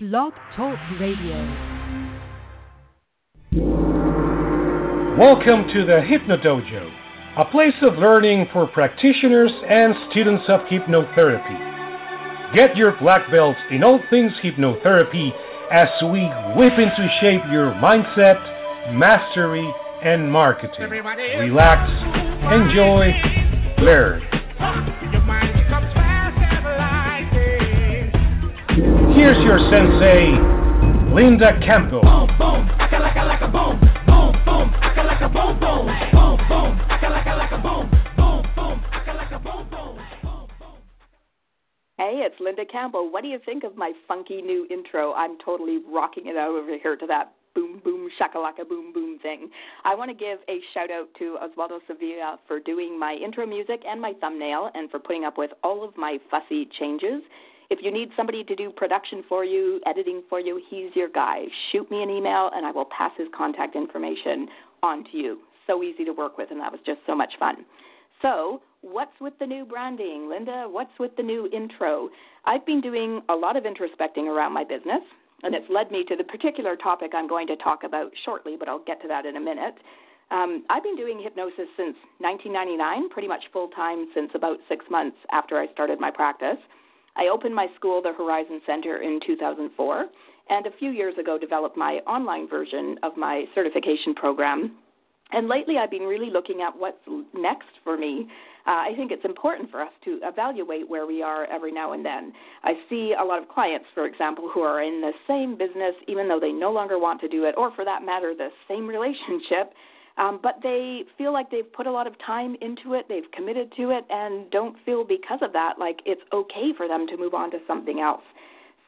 Blog Talk Radio. Welcome to the Hypnodojo, a place of learning for practitioners and students of hypnotherapy. Get your black belts in all things hypnotherapy as we whip into shape your mindset, mastery, and marketing. Relax, enjoy, learn. Here's your sensei, Linda Campbell. boom boom Hey, it's Linda Campbell. What do you think of my funky new intro? I'm totally rocking it out over here to that boom boom shakalaka boom boom thing. I want to give a shout out to Osvaldo Sevilla for doing my intro music and my thumbnail and for putting up with all of my fussy changes. If you need somebody to do production for you, editing for you, he's your guy. Shoot me an email and I will pass his contact information on to you. So easy to work with, and that was just so much fun. So, what's with the new branding? Linda, what's with the new intro? I've been doing a lot of introspecting around my business, and it's led me to the particular topic I'm going to talk about shortly, but I'll get to that in a minute. Um, I've been doing hypnosis since 1999, pretty much full time since about six months after I started my practice. I opened my school, the Horizon Center, in 2004, and a few years ago developed my online version of my certification program. And lately, I've been really looking at what's next for me. Uh, I think it's important for us to evaluate where we are every now and then. I see a lot of clients, for example, who are in the same business, even though they no longer want to do it, or for that matter, the same relationship, um, but they feel like they've put a lot of time into it, they've committed to it, and don't feel because of that like it's okay for them to move on to something else.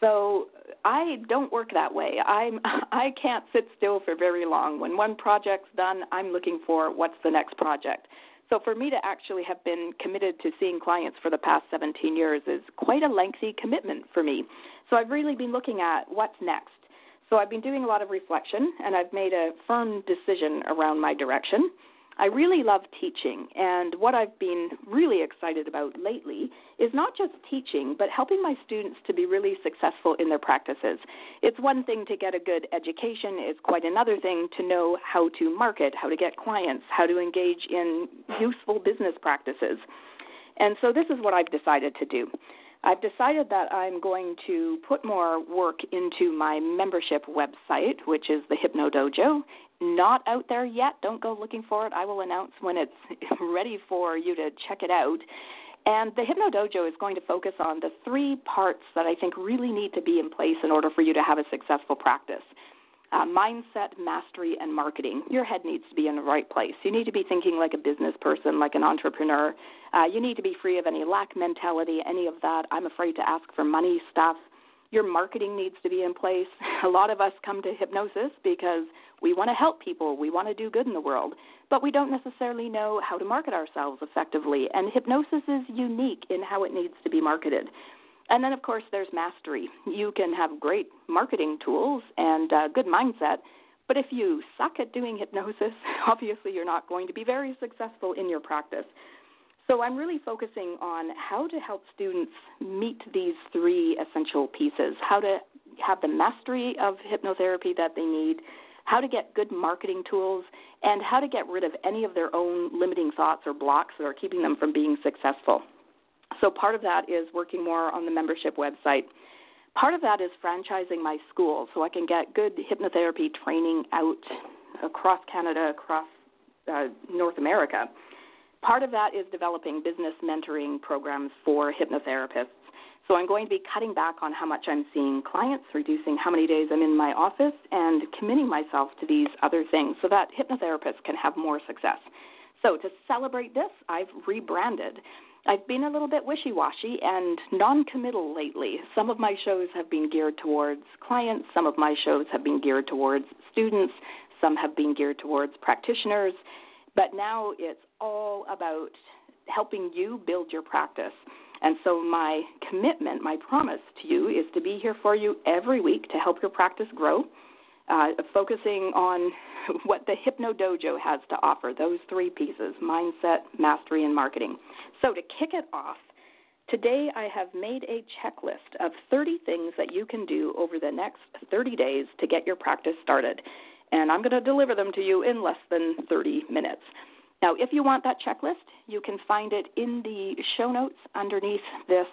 So I don't work that way. I'm I can't sit still for very long. When one project's done, I'm looking for what's the next project. So for me to actually have been committed to seeing clients for the past 17 years is quite a lengthy commitment for me. So I've really been looking at what's next. So I've been doing a lot of reflection and I've made a firm decision around my direction. I really love teaching, and what I've been really excited about lately is not just teaching, but helping my students to be really successful in their practices. It's one thing to get a good education, it's quite another thing to know how to market, how to get clients, how to engage in useful business practices. And so this is what I've decided to do. I've decided that I'm going to put more work into my membership website, which is the Hypnodojo. Not out there yet. Don't go looking for it. I will announce when it's ready for you to check it out. And the Hypnodojo is going to focus on the three parts that I think really need to be in place in order for you to have a successful practice uh, mindset, mastery, and marketing. Your head needs to be in the right place. You need to be thinking like a business person, like an entrepreneur. Uh, you need to be free of any lack mentality, any of that. I'm afraid to ask for money stuff. Your marketing needs to be in place. A lot of us come to hypnosis because we want to help people, we want to do good in the world, but we don't necessarily know how to market ourselves effectively. And hypnosis is unique in how it needs to be marketed. And then, of course, there's mastery. You can have great marketing tools and a good mindset, but if you suck at doing hypnosis, obviously you're not going to be very successful in your practice. So I'm really focusing on how to help students meet these three essential pieces how to have the mastery of hypnotherapy that they need, how to get good marketing tools, and how to get rid of any of their own limiting thoughts or blocks that are keeping them from being successful. So part of that is working more on the membership website. Part of that is franchising my school so I can get good hypnotherapy training out across Canada, across uh, North America. Part of that is developing business mentoring programs for hypnotherapists. So I'm going to be cutting back on how much I'm seeing clients, reducing how many days I'm in my office, and committing myself to these other things so that hypnotherapists can have more success. So to celebrate this, I've rebranded. I've been a little bit wishy washy and non committal lately. Some of my shows have been geared towards clients, some of my shows have been geared towards students, some have been geared towards practitioners, but now it's all about helping you build your practice. And so, my commitment, my promise to you is to be here for you every week to help your practice grow, uh, focusing on what the Hypnodojo has to offer those three pieces mindset, mastery, and marketing. So, to kick it off, Today, I have made a checklist of 30 things that you can do over the next 30 days to get your practice started. And I'm going to deliver them to you in less than 30 minutes. Now, if you want that checklist, you can find it in the show notes underneath this,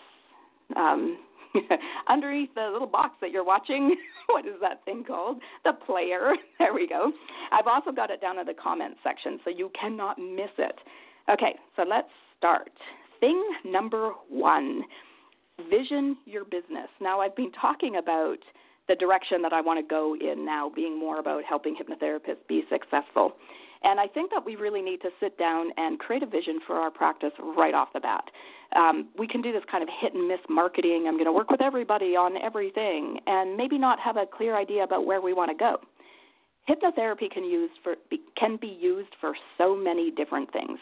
um, underneath the little box that you're watching. what is that thing called? The player. There we go. I've also got it down in the comments section, so you cannot miss it. Okay, so let's start. Thing number one vision your business. Now, I've been talking about the direction that I want to go in now, being more about helping hypnotherapists be successful. And I think that we really need to sit down and create a vision for our practice right off the bat. Um, we can do this kind of hit and miss marketing. I'm going to work with everybody on everything, and maybe not have a clear idea about where we want to go. Hypnotherapy can use for can be used for so many different things.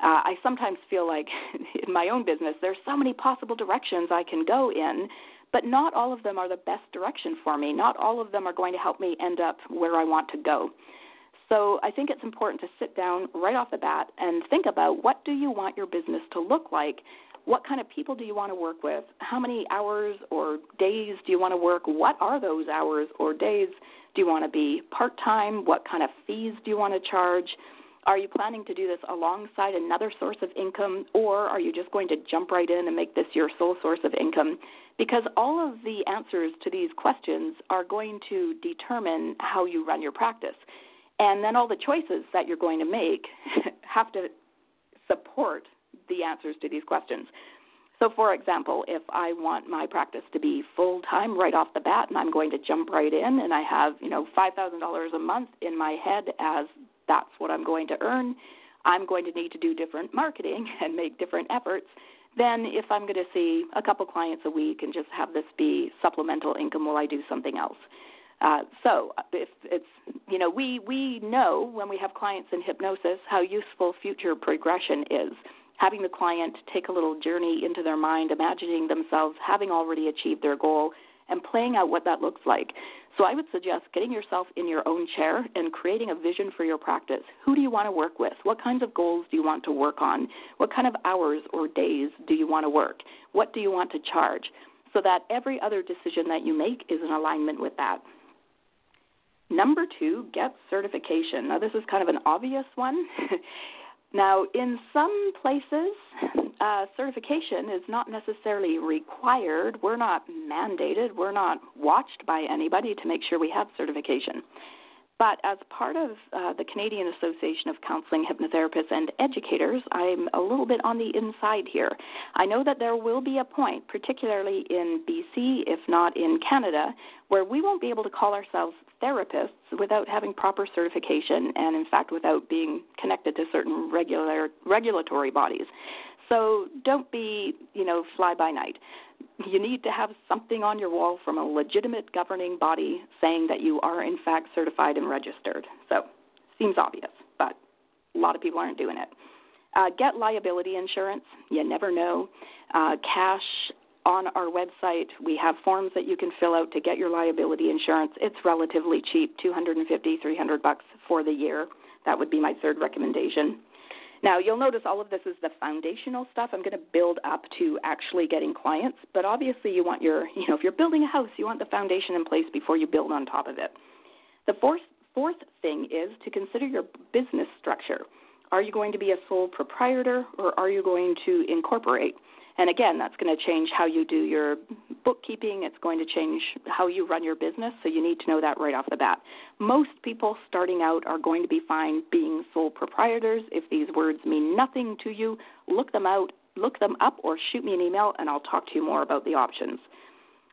Uh, I sometimes feel like in my own business, there's so many possible directions I can go in, but not all of them are the best direction for me. Not all of them are going to help me end up where I want to go. So I think it's important to sit down right off the bat and think about what do you want your business to look like? What kind of people do you want to work with? How many hours or days do you want to work? What are those hours or days? Do you want to be part time? What kind of fees do you want to charge? Are you planning to do this alongside another source of income, or are you just going to jump right in and make this your sole source of income? Because all of the answers to these questions are going to determine how you run your practice. And then all the choices that you're going to make have to support the answers to these questions. So, for example, if I want my practice to be full time right off the bat, and I'm going to jump right in, and I have you know five thousand dollars a month in my head as that's what I'm going to earn, I'm going to need to do different marketing and make different efforts than if I'm going to see a couple clients a week and just have this be supplemental income while I do something else. Uh, so if it's you know we we know when we have clients in hypnosis how useful future progression is. Having the client take a little journey into their mind imagining themselves having already achieved their goal and playing out what that looks like. So i would suggest getting yourself in your own chair and creating a vision for your practice. Who do you want to work with? What kinds of goals do you want to work on? What kind of hours or days do you want to work? What do you want to charge? So that every other decision that you make is in alignment with that Number two, get certification. Now, this is kind of an obvious one. now, in some places, uh, certification is not necessarily required. We're not mandated. We're not watched by anybody to make sure we have certification. But as part of uh, the Canadian Association of Counseling Hypnotherapists and Educators, I'm a little bit on the inside here. I know that there will be a point, particularly in BC, if not in Canada, where we won't be able to call ourselves therapists without having proper certification and, in fact, without being connected to certain regular regulatory bodies. So don't be, you know, fly by night. You need to have something on your wall from a legitimate governing body saying that you are, in fact, certified and registered. So, seems obvious, but a lot of people aren't doing it. Uh, get liability insurance. You never know. Uh, CACHE on our website. We have forms that you can fill out to get your liability insurance. It's relatively cheap, 250, 300 bucks for the year. That would be my third recommendation. Now, you'll notice all of this is the foundational stuff. I'm going to build up to actually getting clients, but obviously you want your, you know, if you're building a house, you want the foundation in place before you build on top of it. The fourth fourth thing is to consider your business structure. Are you going to be a sole proprietor or are you going to incorporate? And again, that's going to change how you do your bookkeeping. It's going to change how you run your business. So you need to know that right off the bat. Most people starting out are going to be fine being sole proprietors. If these words mean nothing to you, look them out, look them up, or shoot me an email, and I'll talk to you more about the options.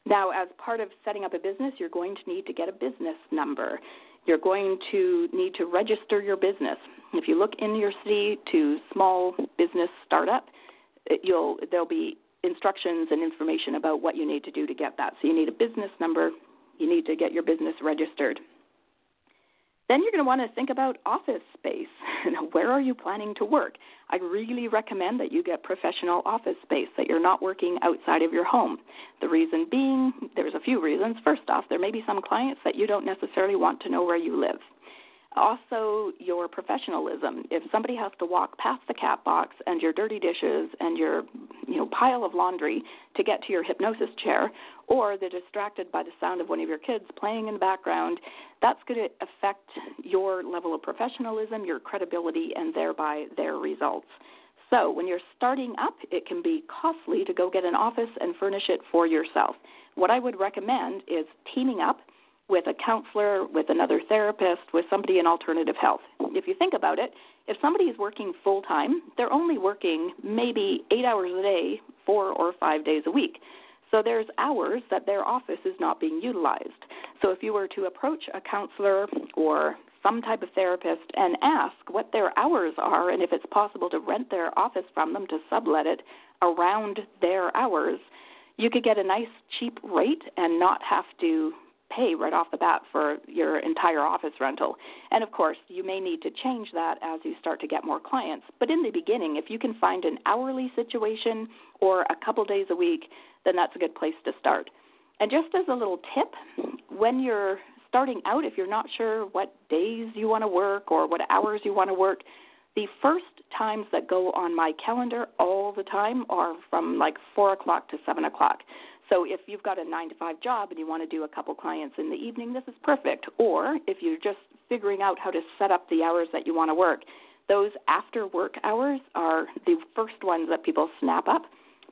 Now, as part of setting up a business, you're going to need to get a business number. You're going to need to register your business. If you look in your city to small business startup, you'll there'll be instructions and information about what you need to do to get that. So you need a business number, you need to get your business registered. Then you're going to want to think about office space. Where are you planning to work? I really recommend that you get professional office space, that you're not working outside of your home. The reason being, there's a few reasons. First off, there may be some clients that you don't necessarily want to know where you live. Also, your professionalism. If somebody has to walk past the cat box and your dirty dishes and your you know pile of laundry to get to your hypnosis chair, or they're distracted by the sound of one of your kids playing in the background, that's going to affect your level of professionalism, your credibility, and thereby their results. So, when you're starting up, it can be costly to go get an office and furnish it for yourself. What I would recommend is teaming up with a counselor, with another therapist, with somebody in alternative health. If you think about it, if somebody is working full time, they're only working maybe eight hours a day, four or five days a week. So there's hours that their office is not being utilized. So if you were to approach a counselor or some type of therapist and ask what their hours are and if it's possible to rent their office from them to sublet it around their hours, you could get a nice cheap rate and not have to pay right off the bat for your entire office rental. And of course, you may need to change that as you start to get more clients. But in the beginning, if you can find an hourly situation or a couple days a week, then that's a good place to start. And just as a little tip, when you're starting out, if you're not sure what days you want to work or what hours you want to work, the first times that go on my calendar all the time are from like 4 o'clock to 7 o'clock. So if you've got a nine to five job and you want to do a couple clients in the evening, this is perfect. Or if you're just figuring out how to set up the hours that you want to work, those after work hours are the first ones that people snap up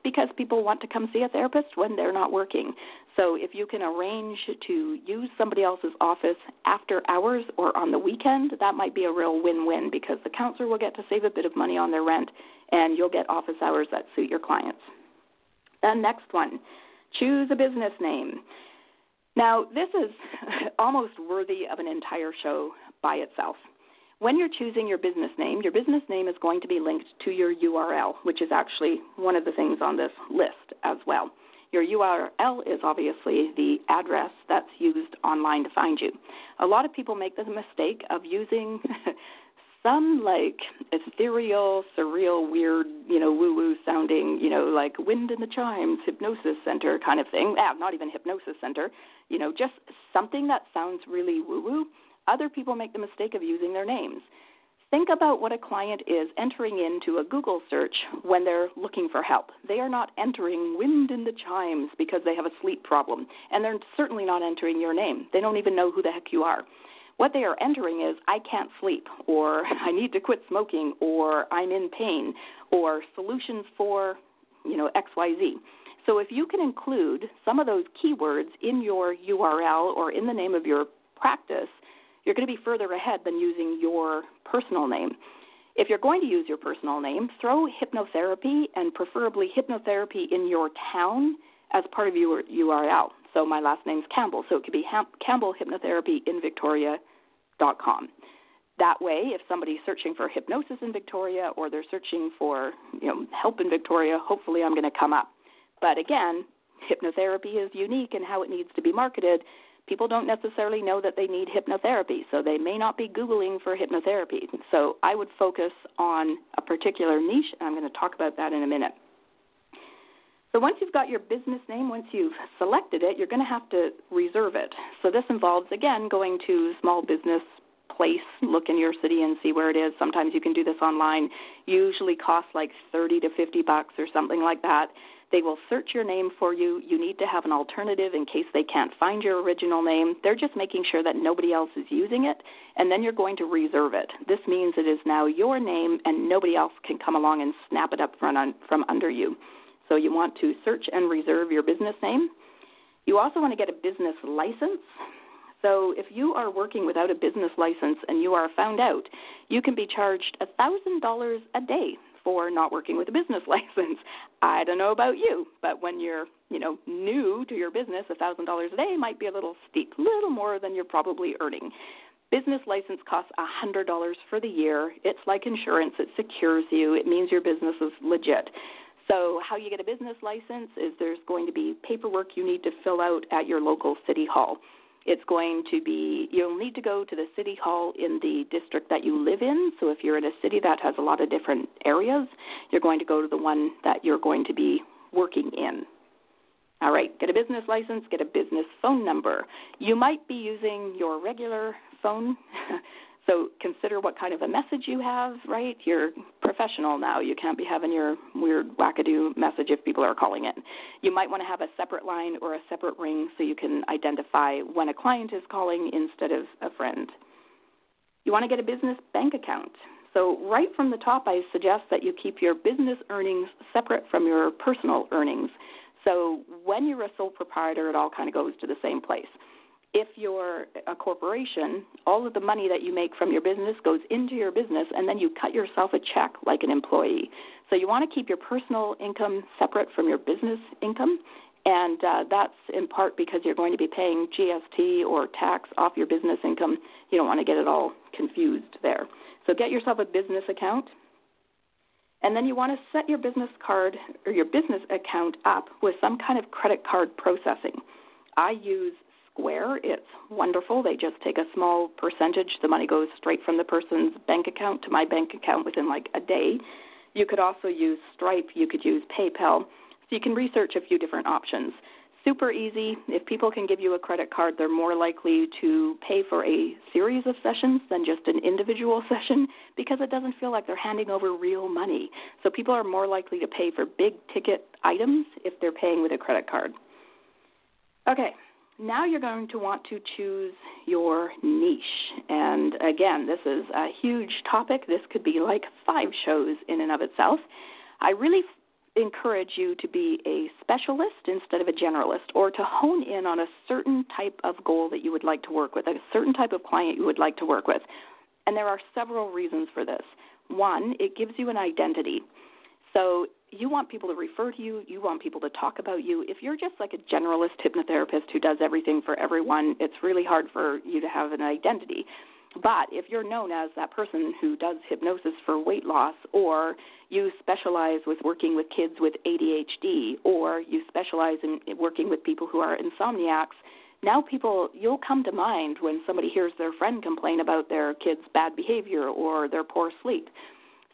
because people want to come see a therapist when they're not working. So if you can arrange to use somebody else's office after hours or on the weekend, that might be a real win-win because the counselor will get to save a bit of money on their rent and you'll get office hours that suit your clients. The next one, Choose a business name. Now, this is almost worthy of an entire show by itself. When you're choosing your business name, your business name is going to be linked to your URL, which is actually one of the things on this list as well. Your URL is obviously the address that's used online to find you. A lot of people make the mistake of using some like ethereal, surreal, weird, you know, woo woo sounding, you know, like Wind in the Chimes, Hypnosis Center kind of thing. Ah, not even Hypnosis Center, you know, just something that sounds really woo woo. Other people make the mistake of using their names. Think about what a client is entering into a Google search when they're looking for help. They are not entering wind in the chimes because they have a sleep problem, and they're certainly not entering your name. They don't even know who the heck you are. What they are entering is I can't sleep, or I need to quit smoking, or I'm in pain, or solutions for, you know, XYZ. So if you can include some of those keywords in your URL or in the name of your practice, you're going to be further ahead than using your personal name. If you're going to use your personal name, throw hypnotherapy and preferably hypnotherapy in your town as part of your URL. So my last name's Campbell, so it could be Campbell Hypnotherapy in Victoria com. That way, if somebody's searching for hypnosis in Victoria or they're searching for you know help in Victoria, hopefully I'm going to come up. But again, hypnotherapy is unique in how it needs to be marketed. People don't necessarily know that they need hypnotherapy, so they may not be Googling for hypnotherapy. So I would focus on a particular niche, and I'm going to talk about that in a minute. So once you've got your business name, once you've selected it, you're going to have to reserve it. So this involves again going to small business place, look in your city and see where it is. Sometimes you can do this online. Usually costs like 30 to 50 bucks or something like that. They will search your name for you. You need to have an alternative in case they can't find your original name. They're just making sure that nobody else is using it, and then you're going to reserve it. This means it is now your name, and nobody else can come along and snap it up from, from under you. So you want to search and reserve your business name. You also want to get a business license. So if you are working without a business license and you are found out, you can be charged $1,000 a day for not working with a business license. I don't know about you, but when you're, you know, new to your business, $1,000 a day might be a little steep, little more than you're probably earning. Business license costs $100 for the year. It's like insurance, it secures you, it means your business is legit. So, how you get a business license is there's going to be paperwork you need to fill out at your local city hall. It's going to be, you'll need to go to the city hall in the district that you live in. So, if you're in a city that has a lot of different areas, you're going to go to the one that you're going to be working in. All right, get a business license, get a business phone number. You might be using your regular phone So consider what kind of a message you have, right? You're professional now. You can't be having your weird wackadoo message if people are calling in. You might want to have a separate line or a separate ring so you can identify when a client is calling instead of a friend. You want to get a business bank account. So, right from the top, I suggest that you keep your business earnings separate from your personal earnings. So, when you're a sole proprietor, it all kind of goes to the same place if you're a corporation, all of the money that you make from your business goes into your business, and then you cut yourself a check like an employee. So you want to keep your personal income separate from your business income, and uh, that's in part because you're going to be paying GST or tax off your business income. You don't want to get it all confused there. So get yourself a business account. And then you want to set your business card or your business account up with some kind of credit card processing. I use Square. It's wonderful. They just take a small percentage. The money goes straight from the person's bank account to my bank account within like a day. You could also use Stripe. You could use PayPal. So you can research a few different options. Super easy. If people can give you a credit card, they're more likely to pay for a series of sessions than just an individual session because it doesn't feel like they're handing over real money. So people are more likely to pay for big ticket items if they're paying with a credit card. Okay, now you're going to want to choose your niche. And again, this is a huge topic. This could be like five shows in and of itself. I really encourage you to be a specialist instead of a generalist or to hone in on a certain type of goal that you would like to work with, a certain type of client you would like to work with. And there are several reasons for this. One, it gives you an identity. So you want people to refer to you, you want people to talk about you. If you're just like a generalist hypnotherapist who does everything for everyone, it's really hard for you to have an identity. But if you're known as that person who does hypnosis for weight loss, or you specialize with working with kids with ADHD, or you specialize in working with people who are insomniacs, now people, you'll come to mind when somebody hears their friend complain about their kid's bad behavior or their poor sleep.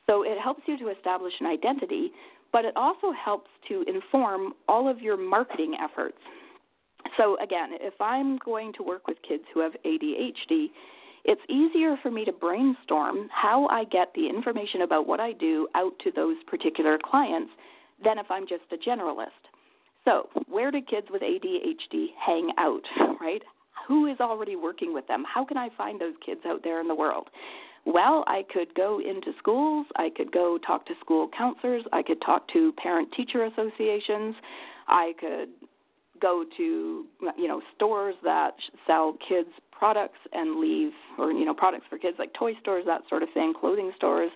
So it helps you to establish an identity, but it also helps to inform all of your marketing efforts. So again, if I'm going to work with kids who have ADHD, it's easier for me to brainstorm how I get the information about what I do out to those particular clients than if I'm just a generalist. So, where do kids with ADHD hang out, right? Who is already working with them? How can I find those kids out there in the world? Well, I could go into schools, I could go talk to school counselors, I could talk to parent teacher associations, I could go to you know stores that sell kids products and leave or you know products for kids like toy stores that sort of thing clothing stores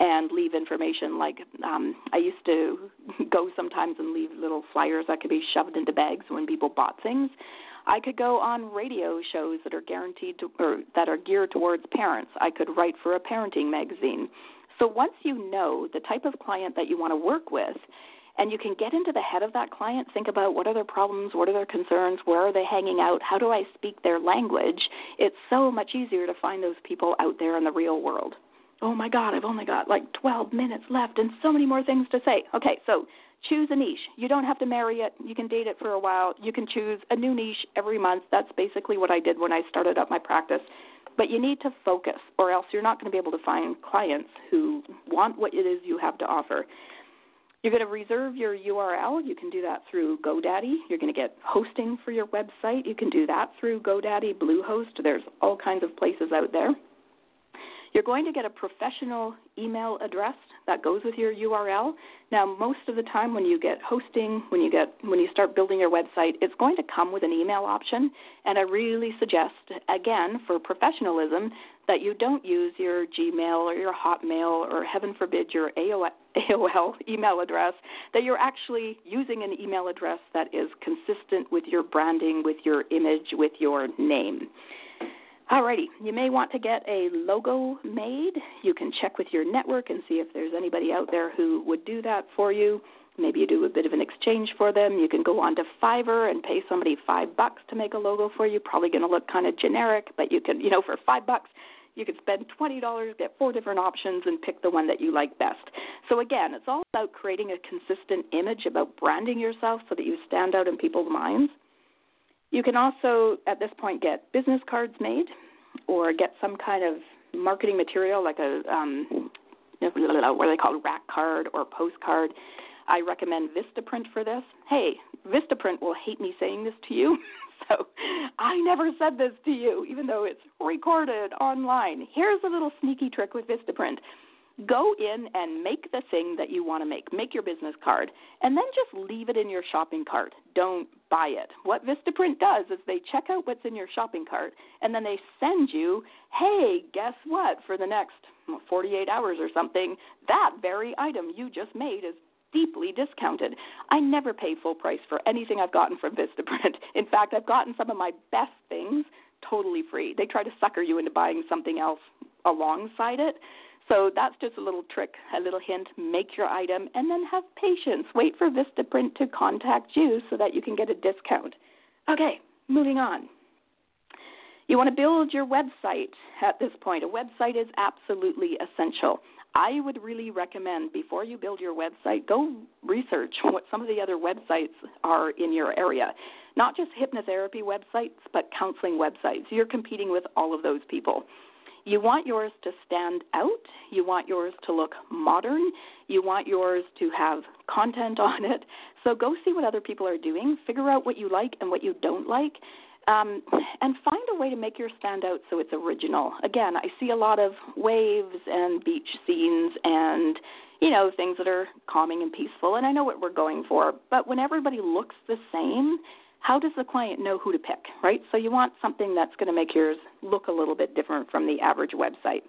and leave information like um I used to go sometimes and leave little flyers that could be shoved into bags when people bought things I could go on radio shows that are guaranteed to, or that are geared towards parents. I could write for a parenting magazine. So once you know the type of client that you want to work with, and you can get into the head of that client, think about what are their problems, what are their concerns, where are they hanging out, how do I speak their language, it's so much easier to find those people out there in the real world. Oh my God, I've only got like 12 minutes left and so many more things to say. Okay, so choose a niche. You don't have to marry it. You can date it for a while. You can choose a new niche every month. That's basically what I did when I started up my practice. But you need to focus, or else you're not going to be able to find clients who want what it is you have to offer. You're going to reserve your URL. You can do that through GoDaddy. You're going to get hosting for your website. You can do that through GoDaddy, Bluehost. There's all kinds of places out there. You're going to get a professional email address that goes with your URL. Now, most of the time when you get hosting, when you get when you start building your website, it's going to come with an email option, and I really suggest again for professionalism that you don't use your Gmail or your Hotmail or heaven forbid your AOL email address, that you're actually using an email address that is consistent with your branding, with your image, with your name. Alrighty, you may want to get a logo made. You can check with your network and see if there's anybody out there who would do that for you. Maybe you do a bit of an exchange for them. You can go on to Fiverr and pay somebody five bucks to make a logo for you. Probably going to look kind of generic, but you can, you know, for five bucks, you could spend twenty dollars, get four different options, and pick the one that you like best. So again, it's all about creating a consistent image, about branding yourself so that you stand out in people's minds. You can also, at this point, get business cards made or get some kind of marketing material like a um, what are they called, rack card or postcard. I recommend Vistaprint for this. Hey, Vistaprint will hate me saying this to you. so I never said this to you, even though it's recorded online. Here's a little sneaky trick with Vistaprint go in and make the thing that you want to make. Make your business card and then just leave it in your shopping cart. Don't buy it. What Vistaprint does is they check out what's in your shopping cart and then they send you, hey, guess what? For the next 48 hours or something, that very item you just made is deeply discounted. I never pay full price for anything I've gotten from Vistaprint. In fact, I've gotten some of my best things totally free. They try to sucker you into buying something else alongside it. So that's just a little trick, a little hint. Make your item and then have patience. Wait for Vistaprint to contact you so that you can get a discount. Okay, moving on. You want to build your website at this point. A website is absolutely essential. I would really recommend before you build your website, go research what some of the other websites are in your area. Not just hypnotherapy websites, but counseling websites. You're competing with all of those people. You want yours to stand out. You want yours to look modern. You want yours to have content on it. So go see what other people are doing. Figure out what you like and what you don't like. Um, and find a way to make yours stand out so it's original. Again, I see a lot of waves and beach scenes and you know things that are calming and peaceful, and I know what we're going for. But when everybody looks the same, how does the client know who to pick, right? So you want something that's going to make yours look a little bit different from the average website.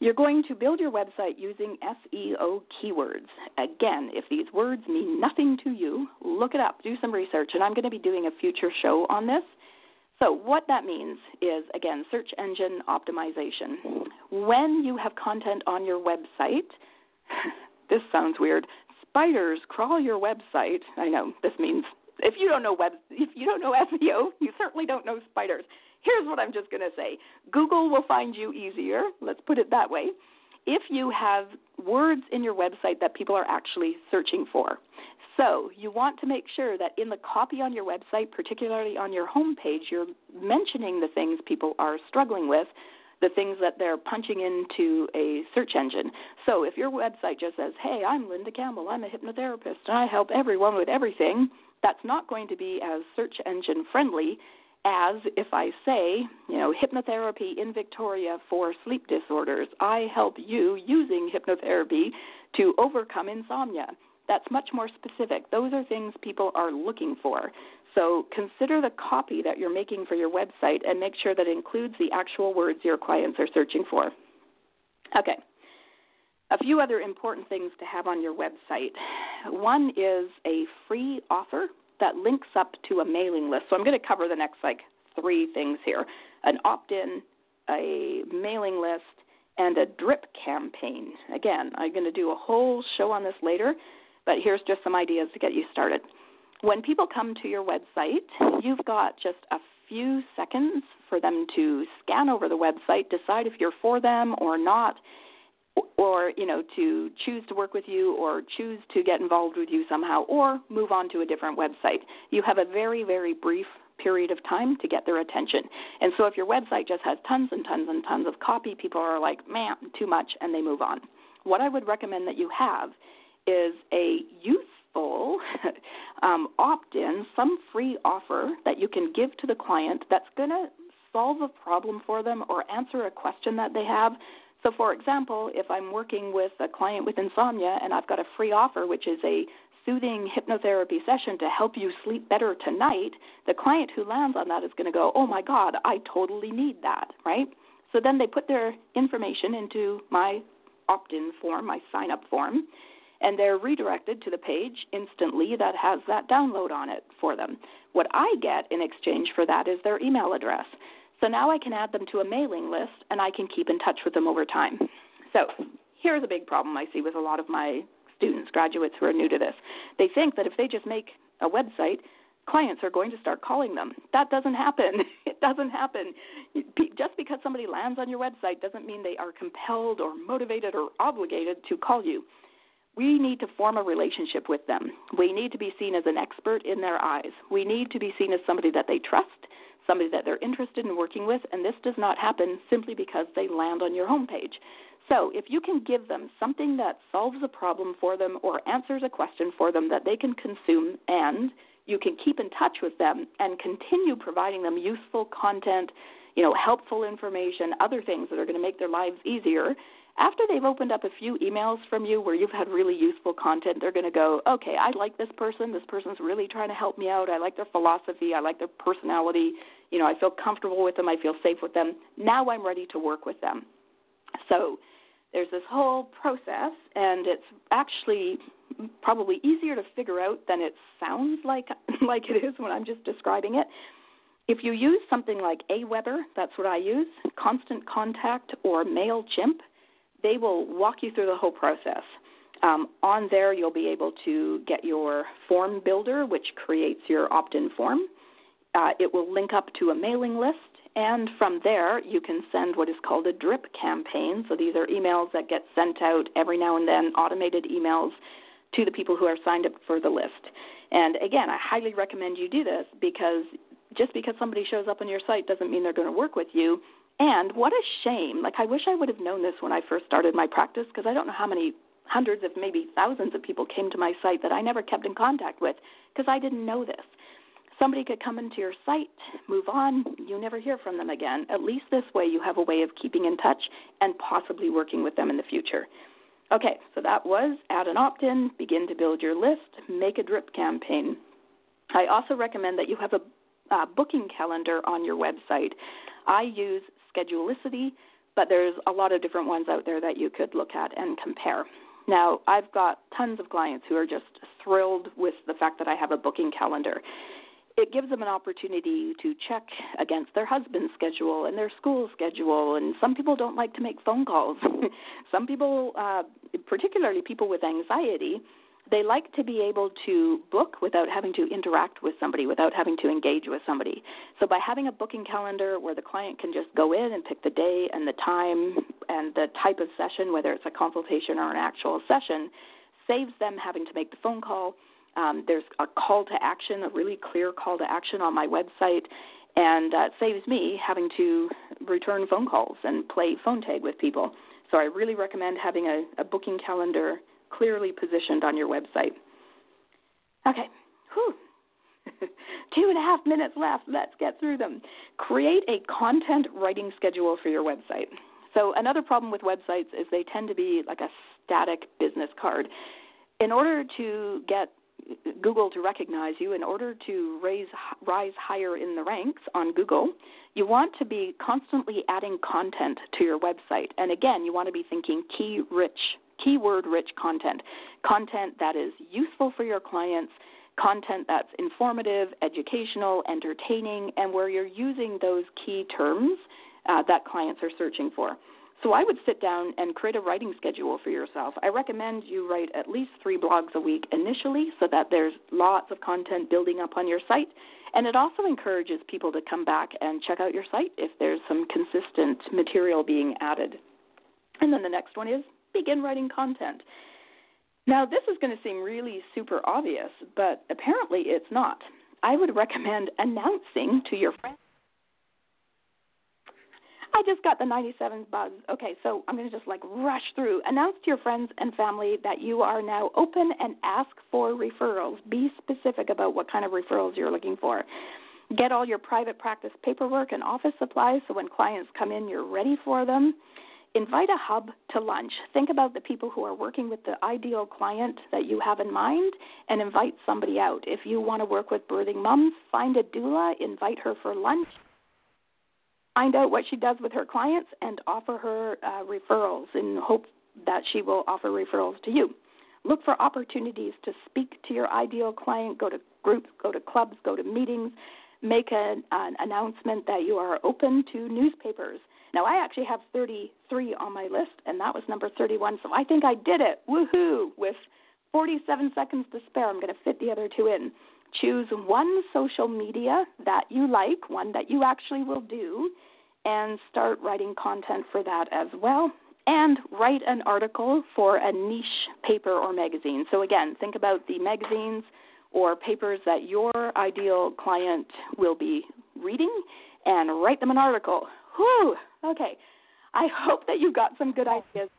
You're going to build your website using SEO keywords. Again, if these words mean nothing to you, look it up, do some research, and I'm going to be doing a future show on this. So, what that means is, again, search engine optimization. When you have content on your website, this sounds weird, spiders crawl your website. I know this means if you don't know web, if you don't know SEO, you certainly don't know spiders. Here's what I'm just going to say: Google will find you easier. Let's put it that way. If you have words in your website that people are actually searching for. So, you want to make sure that in the copy on your website, particularly on your homepage, you're mentioning the things people are struggling with, the things that they're punching into a search engine. So, if your website just says, Hey, I'm Linda Campbell, I'm a hypnotherapist, and I help everyone with everything, that's not going to be as search engine friendly as if I say, you know, hypnotherapy in Victoria for sleep disorders. I help you using hypnotherapy to overcome insomnia. That's much more specific. Those are things people are looking for. So consider the copy that you're making for your website and make sure that includes the actual words your clients are searching for. Okay. A few other important things to have on your website. One is a free offer that links up to a mailing list. So I'm going to cover the next like three things here an opt in, a mailing list, and a drip campaign. Again, I'm going to do a whole show on this later, but here's just some ideas to get you started. When people come to your website, you've got just a few seconds for them to scan over the website, decide if you're for them or not, or you know to choose to work with you or choose to get involved with you somehow or move on to a different website. You have a very very brief period of time to get their attention. And so if your website just has tons and tons and tons of copy people are like man too much and they move on. What i would recommend that you have is a useful um, opt-in some free offer that you can give to the client that's going to solve a problem for them or answer a question that they have so, for example, if I'm working with a client with insomnia and I've got a free offer, which is a soothing hypnotherapy session to help you sleep better tonight, the client who lands on that is going to go, Oh my God, I totally need that, right? So then they put their information into my opt in form, my sign up form, and they're redirected to the page instantly that has that download on it for them. What I get in exchange for that is their email address. So now I can add them to a mailing list and I can keep in touch with them over time. So here's a big problem I see with a lot of my students, graduates who are new to this. They think that if they just make a website, clients are going to start calling them. That doesn't happen. It doesn't happen. Just because somebody lands on your website doesn't mean they are compelled or motivated or obligated to call you. We need to form a relationship with them. We need to be seen as an expert in their eyes. We need to be seen as somebody that they trust somebody that they're interested in working with, and this does not happen simply because they land on your homepage. So, if you can give them something that solves a problem for them or answers a question for them that they can consume, and you can keep in touch with them and continue providing them useful content, you know, helpful information, other things that are going to make their lives easier, after they've opened up a few emails from you where you've had really useful content, they're going to go, okay, I like this person. This person's really trying to help me out. I like their philosophy. I like their personality. You know, I feel comfortable with them. I feel safe with them. Now I'm ready to work with them. So there's this whole process, and it's actually probably easier to figure out than it sounds like like it is when I'm just describing it. If you use something like Aweber, that's what I use, Constant Contact or MailChimp, they will walk you through the whole process. Um, on there, you'll be able to get your form builder, which creates your opt in form. Uh, it will link up to a mailing list, and from there, you can send what is called a drip campaign. So these are emails that get sent out every now and then, automated emails to the people who are signed up for the list. And again, I highly recommend you do this because just because somebody shows up on your site doesn't mean they're going to work with you. And what a shame. Like, I wish I would have known this when I first started my practice because I don't know how many hundreds of maybe thousands of people came to my site that I never kept in contact with because I didn't know this. Somebody could come into your site, move on, you never hear from them again. At least this way you have a way of keeping in touch and possibly working with them in the future. Okay, so that was add an opt in, begin to build your list, make a drip campaign. I also recommend that you have a uh, booking calendar on your website. I use Schedulicity, but there's a lot of different ones out there that you could look at and compare. Now, I've got tons of clients who are just thrilled with the fact that I have a booking calendar. It gives them an opportunity to check against their husband's schedule and their school schedule. And some people don't like to make phone calls. some people, uh, particularly people with anxiety, they like to be able to book without having to interact with somebody, without having to engage with somebody. So by having a booking calendar where the client can just go in and pick the day and the time and the type of session, whether it's a consultation or an actual session, saves them having to make the phone call. Um, there's a call to action, a really clear call to action on my website, and uh, saves me having to return phone calls and play phone tag with people. So I really recommend having a, a booking calendar clearly positioned on your website. Okay, whew. Two and a half minutes left. Let's get through them. Create a content writing schedule for your website. So, another problem with websites is they tend to be like a static business card. In order to get Google to recognize you, in order to raise, rise higher in the ranks on Google, you want to be constantly adding content to your website. And again, you want to be thinking key rich keyword rich content, content that is useful for your clients, content that's informative, educational, entertaining, and where you're using those key terms uh, that clients are searching for. So I would sit down and create a writing schedule for yourself. I recommend you write at least three blogs a week initially so that there's lots of content building up on your site. And it also encourages people to come back and check out your site if there's some consistent material being added. And then the next one is begin writing content. Now, this is going to seem really super obvious, but apparently it's not. I would recommend announcing to your friends. I just got the 97 buzz. Okay, so I'm going to just like rush through. Announce to your friends and family that you are now open and ask for referrals. Be specific about what kind of referrals you're looking for. Get all your private practice paperwork and office supplies so when clients come in, you're ready for them. Invite a hub to lunch. Think about the people who are working with the ideal client that you have in mind and invite somebody out. If you want to work with birthing moms, find a doula, invite her for lunch. Find out what she does with her clients and offer her uh, referrals in hope that she will offer referrals to you. Look for opportunities to speak to your ideal client. Go to groups, go to clubs, go to meetings. Make an, an announcement that you are open to newspapers now, I actually have 33 on my list, and that was number 31, so I think I did it. Woohoo! With 47 seconds to spare, I'm going to fit the other two in. Choose one social media that you like, one that you actually will do, and start writing content for that as well. And write an article for a niche paper or magazine. So, again, think about the magazines or papers that your ideal client will be reading and write them an article. Whew. Okay. I hope that you got some good ideas.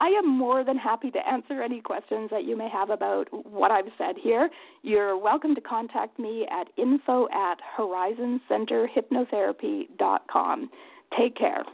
I am more than happy to answer any questions that you may have about what I've said here. You're welcome to contact me at info at horizoncenterhypnotherapy.com. Take care.